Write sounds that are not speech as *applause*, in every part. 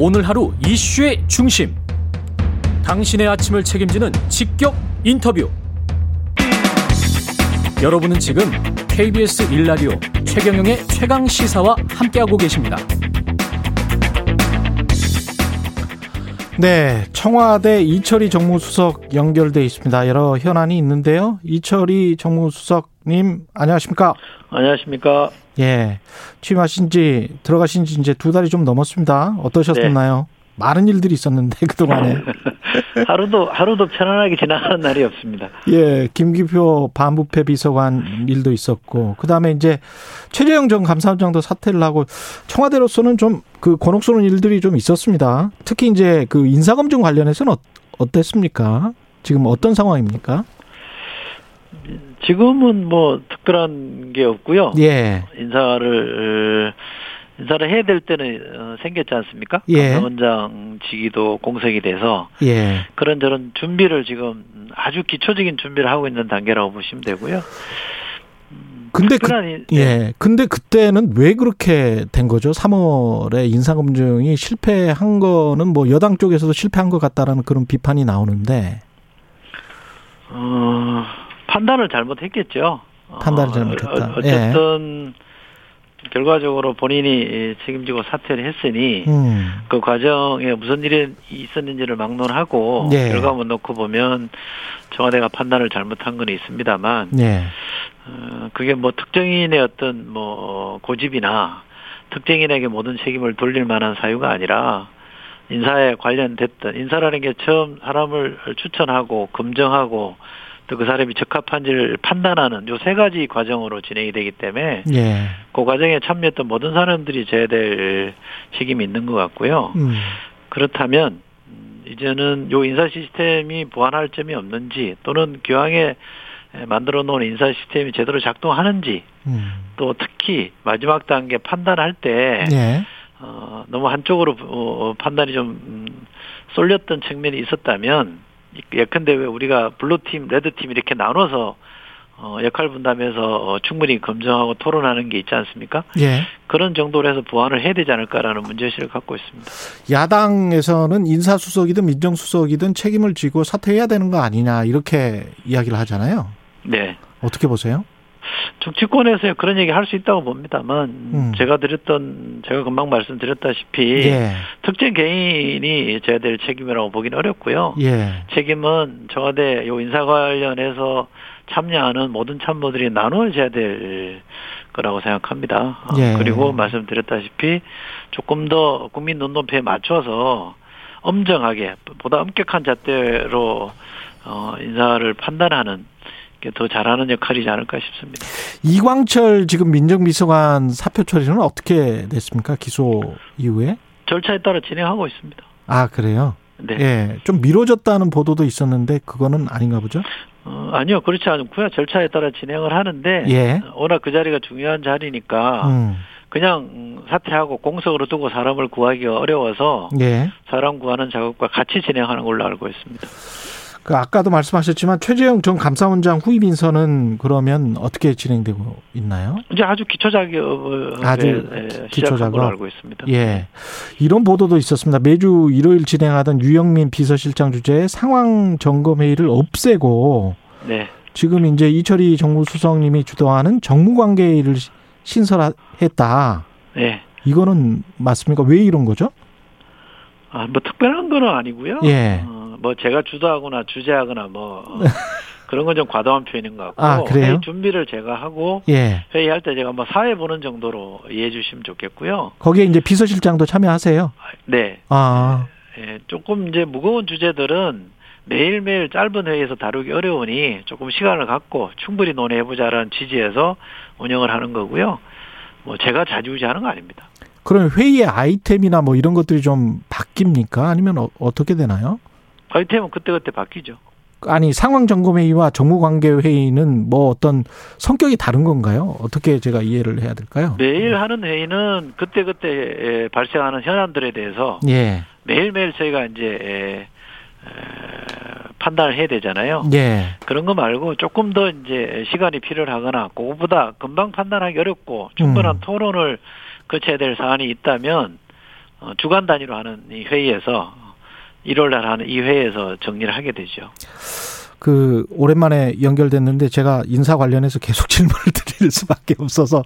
오늘 하루 이슈의 중심. 당신의 아침을 책임지는 직격 인터뷰. 여러분은 지금 KBS 일라디오 최경영의 최강 시사와 함께하고 계십니다. 네, 청와대 이철희 정무수석 연결돼 있습니다. 여러 현안이 있는데요. 이철희 정무수석님 안녕하십니까? 안녕하십니까? 예, 취임하신 지 들어가신 지 이제 두 달이 좀 넘었습니다. 어떠셨나요? 네. 많은 일들이 있었는데 그동안에 *laughs* 하루도 하루도 편안하게 지나가는 날이 없습니다. 예, 김기표 반부패 비서관 일도 있었고 그다음에 이제 최재형 전 감사원장도 사퇴를 하고 청와대로서는 좀 그 곤혹스러운 일들이 좀 있었습니다. 특히 이제 그 인사검증 관련해서는 어, 어땠습니까? 지금 어떤 상황입니까? 지금은 뭐 특별한 게 없고요. 예. 인사를 인사를 해야 될 때는 어, 생겼지 않습니까? 예. 감사원장 직위도 공석이 돼서 예. 그런 저런 준비를 지금 아주 기초적인 준비를 하고 있는 단계라고 보시면 되고요. 근데 그, 네. 예. 근데 그때는 왜 그렇게 된 거죠? 3월에 인사검증이 실패한 거는 뭐 여당 쪽에서도 실패한 것 같다라는 그런 비판이 나오는데. 어, 판단을 잘못했겠죠. 판단을 잘못했다. 어, 어쨌든 예. 결과적으로 본인이 책임지고 사퇴를 했으니 음. 그 과정에 무슨 일이 있었는지를 막론하고 예. 결과만 놓고 보면 청와대가 판단을 잘못한 건 있습니다만 예. 어, 그게 뭐 특정인의 어떤 뭐 고집이나 특정인에게 모든 책임을 돌릴 만한 사유가 아니라 인사에 관련됐던 인사라는 게 처음 사람을 추천하고 검증하고 또 그 사람이 적합한지를 판단하는 요 세 가지 과정으로 진행이 되기 때문에 예. 그 과정에 참여했던 모든 사람들이 져야 될 책임이 있는 것 같고요. 음. 그렇다면 이제는 요 인사 시스템이 보완할 점이 없는지 또는 교황에 만들어 놓은 인사 시스템이 제대로 작동하는지 음. 또 특히 마지막 단계 판단할 때 예. 어, 너무 한쪽으로 어, 판단이 좀 음, 쏠렸던 측면이 있었다면 예컨대 왜 우리가 블루팀, 레드팀 이렇게 나눠서 어, 역할 분담해서 어, 충분히 검증하고 토론하는 게 있지 않습니까? 예. 그런 정도로 해서 보완을 해야 되지 않을까라는 문제의식을 갖고 있습니다. 야당에서는 인사수석이든 민정수석이든 책임을 지고 사퇴해야 되는 거 아니냐 이렇게 이야기를 하잖아요. 네. 어떻게 보세요? 정치권에서 그런 얘기 할 수 있다고 봅니다만 음. 제가 드렸던 제가 금방 말씀드렸다시피 예. 특정 개인이 져야 될 책임이라고 보기는 어렵고요. 예. 책임은 청와대 요 인사 관련해서 참여하는 모든 참모들이 나누어져야 될 거라고 생각합니다. 어, 예. 그리고 말씀드렸다시피 조금 더 국민 눈높이에 맞춰서 엄정하게 보다 엄격한 잣대로 어, 인사를 판단하는 게 더 잘하는 역할이지 않을까 싶습니다. 이광철 지금 민정비서관 사표 처리는 어떻게 됐습니까? 기소 이후에? 절차에 따라 진행하고 있습니다. 아 그래요? 네. 예, 좀 미뤄졌다는 보도도 있었는데 그거는 아닌가 보죠? 어, 아니요, 그렇지 않고요. 절차에 따라 진행을 하는데 예. 워낙 그 자리가 중요한 자리니까 음. 그냥 사퇴하고 공석으로 두고 사람을 구하기가 어려워서 예. 사람 구하는 작업과 같이 진행하는 걸로 알고 있습니다. 그 아까도 말씀하셨지만 최재형 전 감사원장 후임 인선은 그러면 어떻게 진행되고 있나요? 이제 아주 기초 작업을 아주 예, 기초 시작한 작업. 알고 있습니다. 예. 이런 보도도 있었습니다. 매주 일요일 진행하던 유영민 비서실장 주재의 상황 점검 회의를 없애고 네. 지금 이제 이철희 정무 수석님이 주도하는 정무관계회의를 신설했다. 네. 이거는 맞습니까? 왜 이런 거죠? 아, 뭐 특별한 건 아니고요. 예. 어, 뭐 제가 주도하거나 주재하거나 뭐 *laughs* 그런 건 좀 과도한 표현인 것 같고 아, 그래요? 회의 준비를 제가 하고 예. 회의할 때 제가 뭐 사회 보는 정도로 이해해 주시면 좋겠고요. 거기에 이제 비서실장도 참여하세요. 네. 아, 예, 조금 이제 무거운 주제들은 매일매일 짧은 회의에서 다루기 어려우니 조금 시간을 갖고 충분히 논의해보자라는 취지에서 운영을 하는 거고요. 뭐 제가 자주우지하는 거 아닙니다. 그럼 회의의 아이템이나 뭐 이런 것들이 좀 바뀝니까? 아니면 어, 어떻게 되나요? 아이템은 그때그때 바뀌죠. 아니 상황 점검 회의와 정무 관계 회의는 뭐 어떤 성격이 다른 건가요? 어떻게 제가 이해를 해야 될까요? 매일 하는 회의는 그때 그때 에, 발생하는 현안들에 대해서 예, 매일매일 저희가 이제 판단을 해야 되잖아요. 예, 그런 거 말고 조금 더 이제 시간이 필요하거나 그거보다 금방 판단하기 어렵고 충분한 음. 토론을 거쳐야 될 사안이 있다면 어, 주간 단위로 하는 이 회의에서 1월 날 하는 이 회의에서 정리를 하게 되죠. 그 오랜만에 연결됐는데 제가 인사 관련해서 계속 *laughs* 질문을 드릴 수밖에 없어서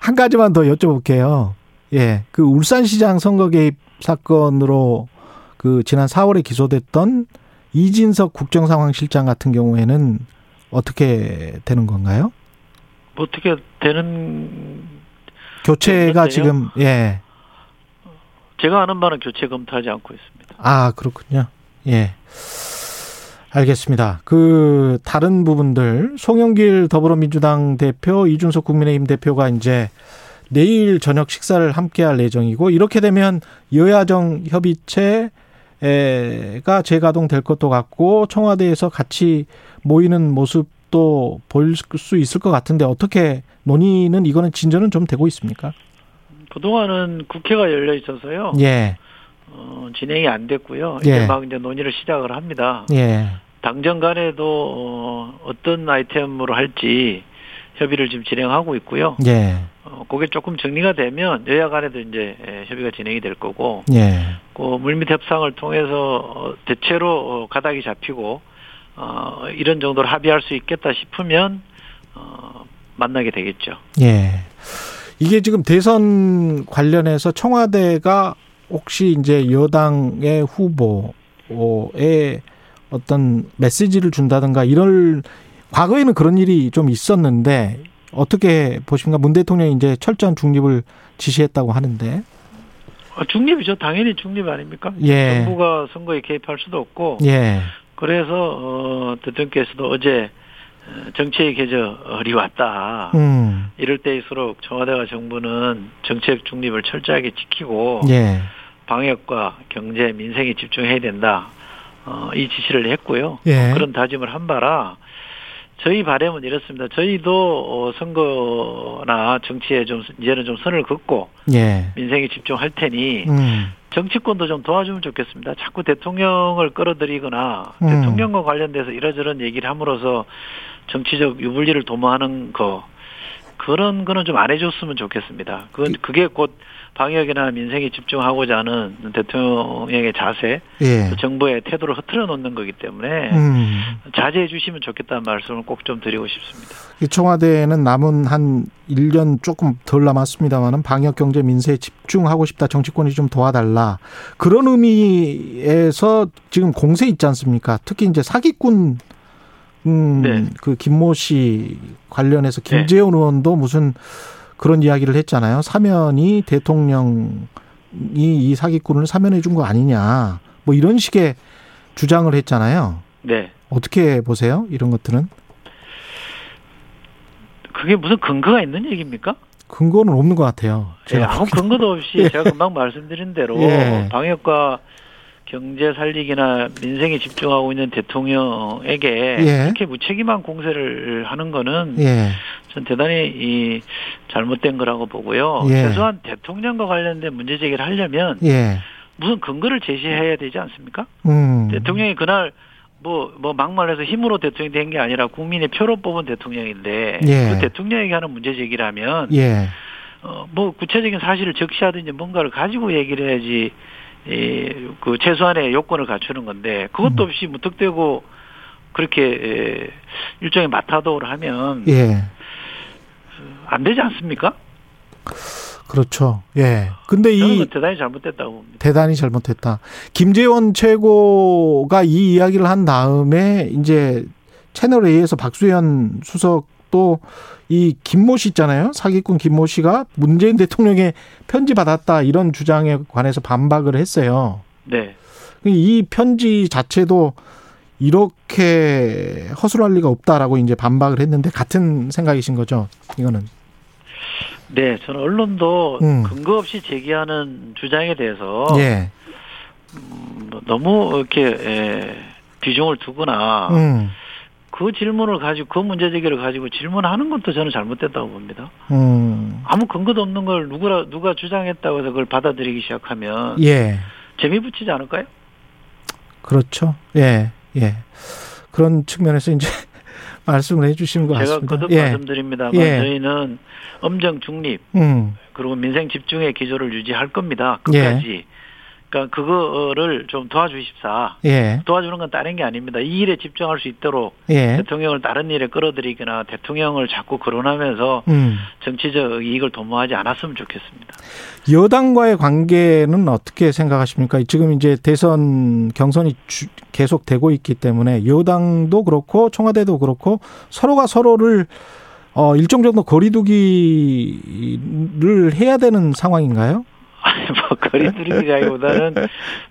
한 가지만 더 여쭤볼게요. 예, 그 울산시장 선거 개입 사건으로 그 지난 4월에 기소됐던 이진석 국정상황실장 같은 경우에는 어떻게 되는 건가요? 뭐 어떻게 되는 교체가? 지금 예. 제가 아는 바는 교체 검토하지 않고 있습니다. 아, 그렇군요. 예. 알겠습니다. 그 다른 부분들 송영길 더불어민주당 대표 이준석 국민의힘 대표가 이제 내일 저녁 식사를 함께 할 예정이고 이렇게 되면 여야정 협의체 가 재가동될 것도 같고 청와대에서 같이 모이는 모습 도 보일 수 있을 것 같은데 어떻게 논의는 이거는 진전은 좀 되고 있습니까? 그동안은 국회가 열려 있어서요. 예. 어, 진행이 안 됐고요. 예. 이제 막 이제 논의를 시작을 합니다. 예. 당정 간에도 어, 어떤 아이템으로 할지 협의를 지금 진행하고 있고요. 예. 어, 그게 조금 정리가 되면 여야 간에도 이제 에, 협의가 진행이 될 거고, 예. 그 물밑 협상을 통해서 어, 대체로 어, 가닥이 잡히고 어, 이런 정도로 합의할 수 있겠다 싶으면 어, 만나게 되겠죠. 예. 이게 지금 대선 관련해서 청와대가 혹시 이제 여당의 후보에 어떤 메시지를 준다든가 이럴 과거에는 그런 일이 좀 있었는데 어떻게 보십니까? 문 대통령이 이제 철저한 중립을 지시했다고 하는데. 어, 중립이죠. 당연히 중립 아닙니까? 예. 정부가 선거에 개입할 수도 없고, 예. 그래서 어, 대통령께서도 어제 어, 정치의 계절이 왔다. 음. 이럴 때일수록 청와대와 정부는 정책 중립을 철저하게 지키고 예. 방역과 경제, 민생에 집중해야 된다. 어, 이 지시를 했고요. 예. 그런 다짐을 한 바라 저희 바람은 이렇습니다. 저희도 어, 선거나 정치에 좀 이제는 좀 선을 긋고 예. 민생에 집중할 테니 음. 정치권도 좀 도와주면 좋겠습니다. 자꾸 대통령을 끌어들이거나 음. 대통령과 관련돼서 이러저런 얘기를 함으로써 정치적 유불리를 도모하는 거 그런 거는 좀 안 해줬으면 좋겠습니다. 그건 그게 곧 방역이나 민생에 집중하고자 하는 대통령의 자세, 예. 또 정부의 태도를 흐트러 놓는 거기 때문에 음. 자제해 주시면 좋겠다는 말씀을 꼭 좀 드리고 싶습니다. 이 청와대는 남은 한 1년 조금 덜 남았습니다만은 방역 경제 민생에 집중하고 싶다. 정치권이 좀 도와달라. 그런 의미에서 지금 공세 있지 않습니까? 특히 이제 사기꾼 음, 네. 그 김모 씨 관련해서 김재원 의원도 무슨 그런 이야기를 했잖아요. 사면이 대통령이 이 사기꾼을 사면해 준 거 아니냐. 뭐 이런 식의 주장을 했잖아요. 네. 어떻게 보세요? 이런 것들은? 그게 무슨 근거가 있는 얘기입니까? 근거는 없는 것 같아요. 예, 제가 아무 보기에는. 근거도 없이 *laughs* 제가 금방 말씀드린 대로 예. 방역과 경제 살리기나 민생에 집중하고 있는 대통령에게 예. 이렇게 무책임한 공세를 하는 거는 예. 전 대단히 이 잘못된 거라고 보고요. 예. 최소한 대통령과 관련된 문제 제기를 하려면 예. 무슨 근거를 제시해야 되지 않습니까? 음. 대통령이 그날 뭐, 뭐, 막말해서 힘으로 대통령이 된 게 아니라 국민의 표로 뽑은 대통령인데, 예. 그 대통령에게 하는 문제 제기라면, 예. 어, 뭐 구체적인 사실을 적시하든지 뭔가를 가지고 얘기를 해야지 이, 그 최소한의 요건을 갖추는 건데 그것도 음. 없이 무턱대고 그렇게 에, 일종의 마타도를 하면 예. 안 되지 않습니까? 그렇죠. 예. 근데 이그 대단히 잘못됐다고 봅니다. 대단히 잘못했다. 김재원 최고가 이 이야기를 한 다음에 이제 채널 A에서 박수현 수석 도이 김모 씨 있잖아요. 사기꾼 김모 씨가 문재인 대통령의 편지 받았다 이런 주장에 관해서 반박을 했어요. 네. 이 편지 자체도 이렇게 허술할 리가 없다라고 이제 반박을 했는데 같은 생각이신 거죠. 이거는. 네, 저는 언론도 음. 근거 없이 제기하는 주장에 대해서 예. 음, 뭐 너무 이렇게 에, 비중을 두거나 음. 그 질문을 가지고 그 문제 제기를 가지고 질문하는 것도 저는 잘못됐다고 봅니다. 음. 아무 근거도 없는 걸 누가 누가 주장했다고 해서 그걸 받아들이기 시작하면 예. 재미 붙이지 않을까요? 그렇죠. 예. 예. 그런 측면에서 이제 *laughs* 말씀을 해 주시는 것 제가 같습니다. 거듭 예. 말씀드립니다만 예. 저희는 엄정 중립 음. 그리고 민생 집중의 기조를 유지할 겁니다. 끝까지 그러니까 그거를 좀 도와주십사. 예. 도와주는 건 다른 게 아닙니다. 이 일에 집중할 수 있도록 예. 대통령을 다른 일에 끌어들이거나 대통령을 자꾸 거론하면서 음. 정치적 이익을 도모하지 않았으면 좋겠습니다. 여당과의 관계는 어떻게 생각하십니까? 지금 이제 대선 경선이 주- 계속 되고 있기 때문에 여당도 그렇고 청와대도 그렇고 서로가 서로를 어 일정 정도 거리두기를 해야 되는 상황인가요? 아니 뭐 거리 두기라기보다는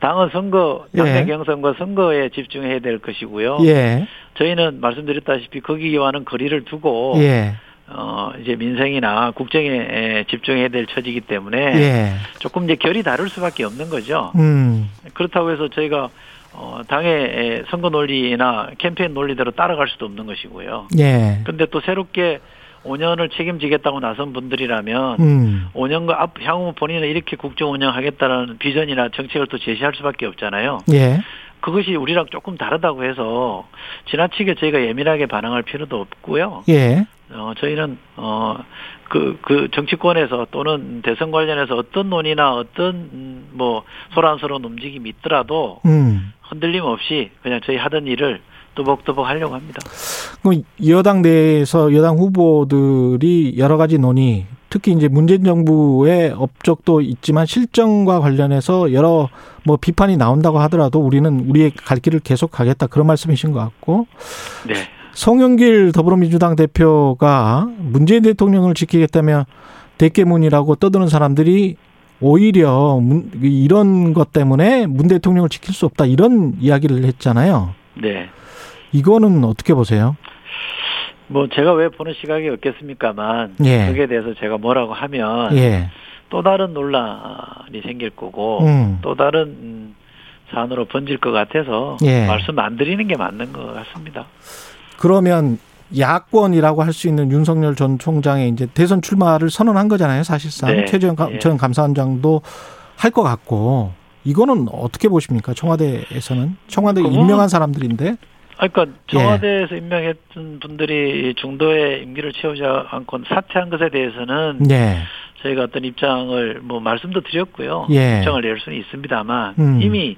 당은 선거, 당내 예. 경선과 선거에 집중해야 될 것이고요. 예. 저희는 말씀드렸다시피 거기와는 거리를 두고 예. 어 이제 민생이나 국정에 에, 집중해야 될 처지이기 때문에 예. 조금 이제 결이 다를 수밖에 없는 거죠. 음. 그렇다고 해서 저희가 어 당의 에, 선거 논리나 캠페인 논리대로 따라갈 수도 없는 것이고요. 예. 근데 또 새롭게 5년을 책임지겠다고 나선 분들이라면 음. 5년과 앞 향후 본인은 이렇게 국정 운영하겠다는 비전이나 정책을 또 제시할 수밖에 없잖아요. 예. 그것이 우리랑 조금 다르다고 해서 지나치게 저희가 예민하게 반응할 필요도 없고요. 예. 어, 저희는 어, 그, 그 정치권에서 또는 대선 관련해서 어떤 논의나 어떤 음, 뭐 소란스러운 움직임이 있더라도 음. 흔들림 없이 그냥 저희 하던 일을 또박또박 하려고 합니다. 그럼 여당 내에서 여당 후보들이 여러 가지 논의, 특히 이제 문재인 정부의 업적도 있지만 실정과 관련해서 여러 뭐 비판이 나온다고 하더라도 우리는 우리의 갈 길을 계속 가겠다 그런 말씀이신 것 같고 네. 송영길 더불어민주당 대표가 문재인 대통령을 지키겠다며 대깨문이라고 떠드는 사람들이 오히려 문- 이런 것 때문에 문 대통령을 지킬 수 없다 이런 이야기를 했잖아요. 네. 이거는 어떻게 보세요? 뭐 제가 왜 보는 시각이 없겠습니까만 예. 거기에 대해서 제가 뭐라고 하면 예. 또 다른 논란이 생길 거고 음. 또 다른 음, 산으로 번질 것 같아서 예. 말씀 안 드리는 게 맞는 것 같습니다. 그러면 야권이라고 할 수 있는 윤석열 전 총장의 이제 대선 출마를 선언한 거잖아요, 사실상. 네. 최재형 감- 예. 전 감사원장도 할 것 같고. 이거는 어떻게 보십니까? 청와대에서는 청와대 임명한 사람들인데. 아, 그러니까 예. 청와대에서 임명했던 분들이 중도에 임기를 채우지 않고 사퇴한 것에 대해서는 네. 저희가 어떤 입장을 뭐 말씀도 드렸고요. 예. 입장을 낼 수는 있습니다만 음. 이미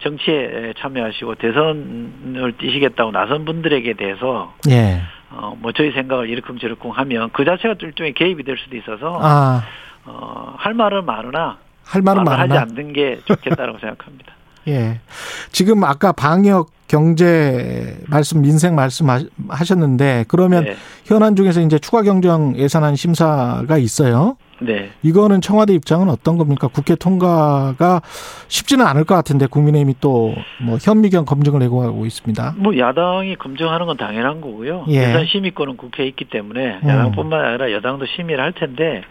정치에 참여하시고 대선을 뛰시겠다고 나선 분들에게 대해서 예. 어, 뭐 저희 생각을 이러쿵저러쿵 하면 그 자체가 또 일종의 개입이 될 수도 있어서 아, 어, 할 말은 많으나 할 말은 말을 하지 많으나. 않는 게 좋겠다라고 *laughs* 생각합니다. 예. 지금 아까 방역 경제 말씀 민생 말씀 하- 하셨는데 그러면 네. 현안 중에서 이제 추가 경정 예산안 심사가 있어요. 네. 이거는 청와대 입장은 어떤 겁니까? 국회 통과가 쉽지는 않을 것 같은데 국민의힘이 또 뭐 현미경 검증을 내고가고 있습니다. 뭐 야당이 검증하는 건 당연한 거고요. 예. 예산 심의권은 국회에 있기 때문에 음. 야당뿐만 아니라 여당도 심의를 할 텐데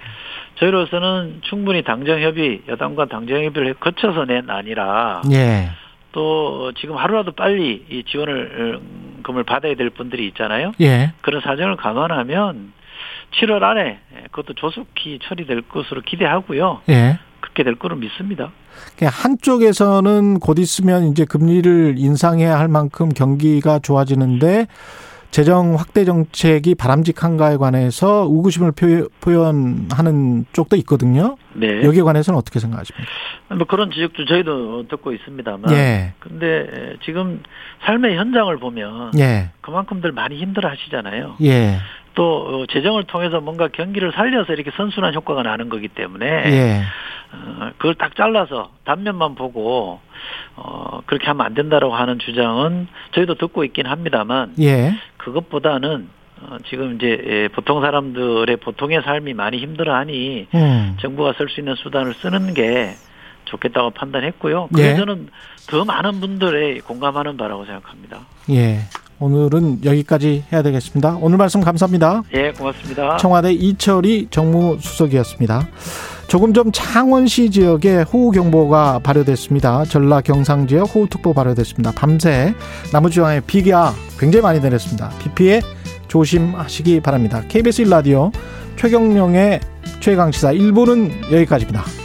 저희로서는 충분히 당정 협의, 여당과 당정 협의를 거쳐서 낸 아니라 예. 또 지금 하루라도 빨리 이 지원을 음, 금을 받아야 될 분들이 있잖아요. 예. 그런 사정을 감안하면 7월 안에 그것도 조속히 처리될 것으로 기대하고요. 예. 그렇게 될 거로 믿습니다. 한쪽에서는 곧 있으면 이제 금리를 인상해야 할 만큼 경기가 좋아지는데 재정 확대 정책이 바람직한가에 관해서 의구심을 표- 표현하는 쪽도 있거든요. 네. 여기에 관해서는 어떻게 생각하십니까? 뭐 그런 지적도 저희도 듣고 있습니다만. 예. 근데 지금 삶의 현장을 보면 예. 그만큼들 많이 힘들어 하시잖아요. 예. 또 어, 재정을 통해서 뭔가 경기를 살려서 이렇게 선순환 효과가 나는 거기 때문에 예. 어, 그걸 딱 잘라서 단면만 보고 어, 그렇게 하면 안 된다라고 하는 주장은 저희도 듣고 있긴 합니다만 예. 그것보다는 어, 지금 이제 예, 보통 사람들의 보통의 삶이 많이 힘들어하니 음. 정부가 쓸 수 있는 수단을 쓰는 게 좋겠다고 판단했고요. 예. 그래서 저는 더 많은 분들의 공감하는 바라고 생각합니다. 예. 오늘은 여기까지 해야 되겠습니다. 오늘 말씀 감사합니다. 예, 고맙습니다. 청와대 이철희 정무수석이었습니다. 조금 전 창원시 지역에 호우경보가 발효됐습니다. 전라 경상 지역 호우특보 발효됐습니다. 밤새 남부지방에 비가 굉장히 많이 내렸습니다. 비 피해 조심하시기 바랍니다. KBS 1라디오 최경령의 최강시사 1부는 여기까지입니다.